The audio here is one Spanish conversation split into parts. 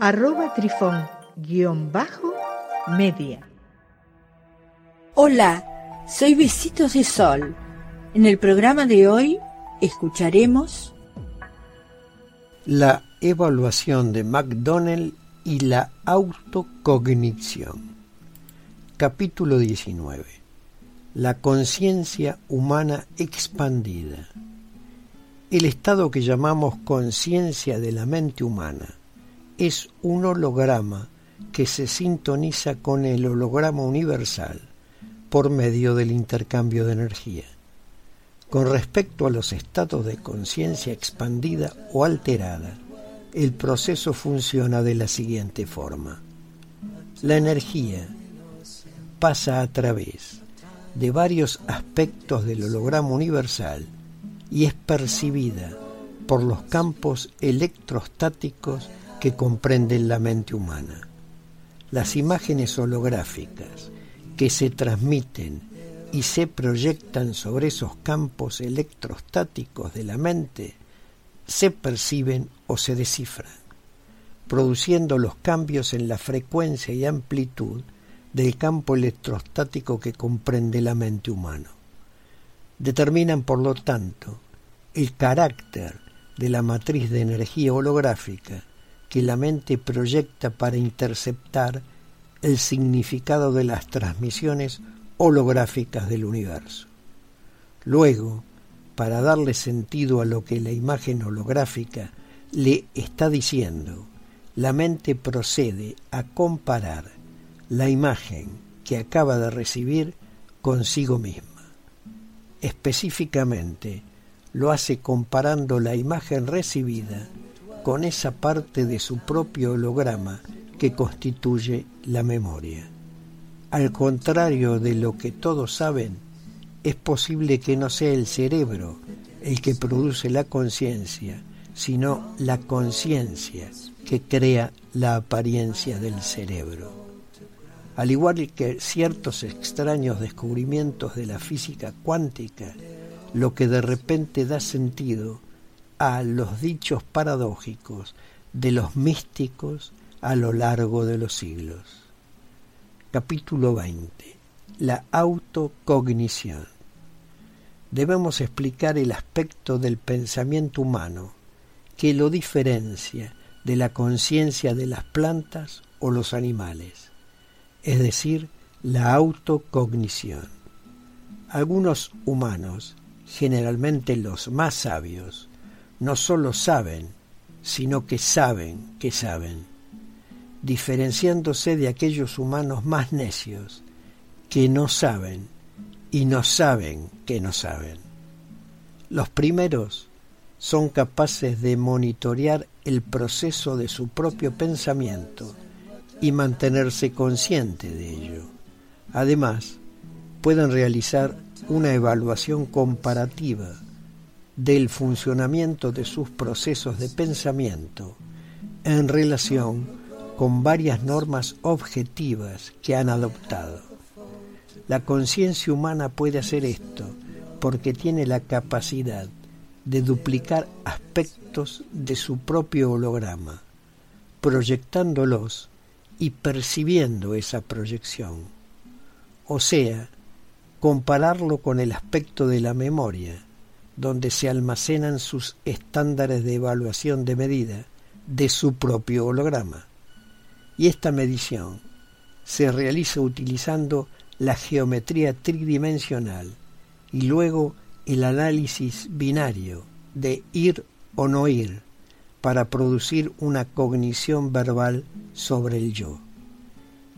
arroba trifón guion bajo media. Hola, soy Besitos de Sol. En el programa de hoy escucharemos la evaluación de McDonnell y la autocognición. Capítulo 19. La conciencia humana expandida. El estado que llamamos conciencia de la mente humana es un holograma que se sintoniza con el holograma universal por medio del intercambio de energía. Con respecto a los estados de conciencia expandida o alterada, el proceso funciona de la siguiente forma. La energía pasa a través de varios aspectos del holograma universal y es percibida por los campos electrostáticos que comprenden la mente humana. Las imágenes holográficas que se transmiten y se proyectan sobre esos campos electrostáticos de la mente se perciben o se descifran, produciendo los cambios en la frecuencia y amplitud del campo electrostático que comprende la mente humana. Determinan, por lo tanto, el carácter de la matriz de energía holográfica que la mente proyecta para interceptar el significado de las transmisiones holográficas del universo. Luego, para darle sentido a lo que la imagen holográfica le está diciendo, la mente procede a comparar la imagen que acaba de recibir consigo misma. Específicamente, lo hace comparando la imagen recibida con esa parte de su propio holograma que constituye la memoria. Al contrario de lo que todos saben, es posible que no sea el cerebro el que produce la conciencia, sino la conciencia que crea la apariencia del cerebro. Al igual que ciertos extraños descubrimientos de la física cuántica, lo que de repente da sentido a los dichos paradójicos de los místicos a lo largo de los siglos. Capítulo 20. La autocognición. Debemos explicar el aspecto del pensamiento humano que lo diferencia de la conciencia de las plantas o los animales, es decir, la autocognición. Algunos humanos, generalmente los más sabios, no solo saben, sino que saben que saben, diferenciándose de aquellos humanos más necios que no saben y no saben que no saben. Los primeros son capaces de monitorear el proceso de su propio pensamiento y mantenerse consciente de ello. Además, pueden realizar una evaluación comparativa del funcionamiento de sus procesos de pensamiento en relación con varias normas objetivas que han adoptado. La conciencia humana puede hacer esto porque tiene la capacidad de duplicar aspectos de su propio holograma, proyectándolos y percibiendo esa proyección. O sea, compararlo con el aspecto de la memoria, donde se almacenan sus estándares de evaluación de medida de su propio holograma. Y esta medición se realiza utilizando la geometría tridimensional y luego el análisis binario de ir o no ir para producir una cognición verbal sobre el yo.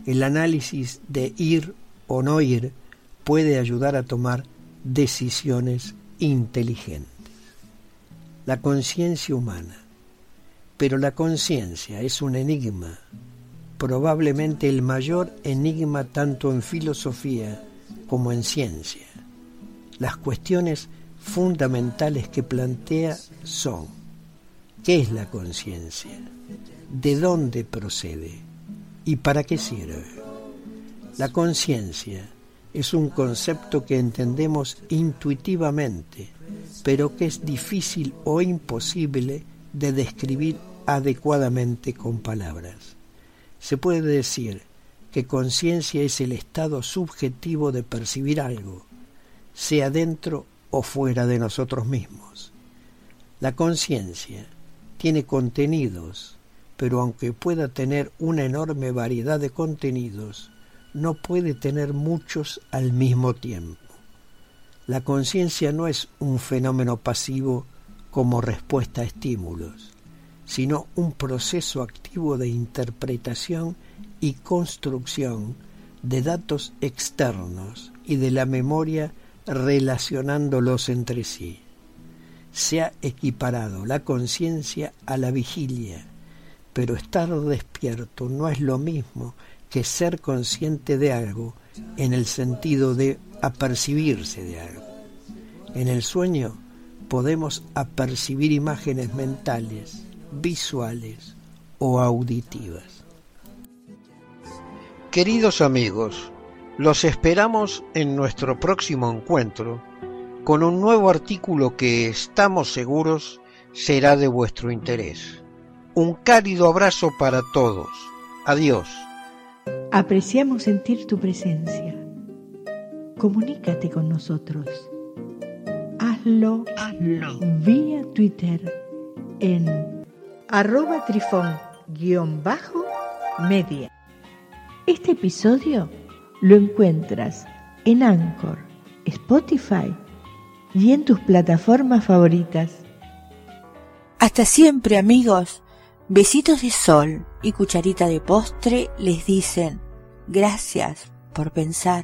El análisis de ir o no ir puede ayudar a tomar decisiones inteligentes. La conciencia humana. Pero la conciencia es un enigma probablemente el mayor enigma tanto en filosofía como en ciencia. Las cuestiones fundamentales que plantea son, ¿qué es la conciencia? ¿De dónde procede? ¿Y para qué sirve? La conciencia es un concepto que entendemos intuitivamente, pero que es difícil o imposible de describir adecuadamente con palabras. Se puede decir que conciencia es el estado subjetivo de percibir algo, sea dentro o fuera de nosotros mismos. La conciencia tiene contenidos, pero aunque pueda tener una enorme variedad de contenidos, no puede tener muchos al mismo tiempo. La conciencia no es un fenómeno pasivo como respuesta a estímulos, sino un proceso activo de interpretación y construcción de datos externos y de la memoria relacionándolos entre sí. Se ha equiparado la conciencia a la vigilia, pero estar despierto no es lo mismo que ser consciente de algo en el sentido de apercibirse de algo. En el sueño podemos apercibir imágenes mentales, visuales o auditivas. Queridos amigos, los esperamos en nuestro próximo encuentro con un nuevo artículo que estamos seguros será de vuestro interés. Un cálido abrazo para todos. Adiós. Apreciamos sentir tu presencia. Comunícate con nosotros. Hazlo, Hazlo. vía Twitter en arroba trifón-media. Este episodio lo encuentras en Anchor, Spotify y en tus plataformas favoritas. Hasta siempre amigos, besitos de sol y cucharita de postre les dicen gracias por pensar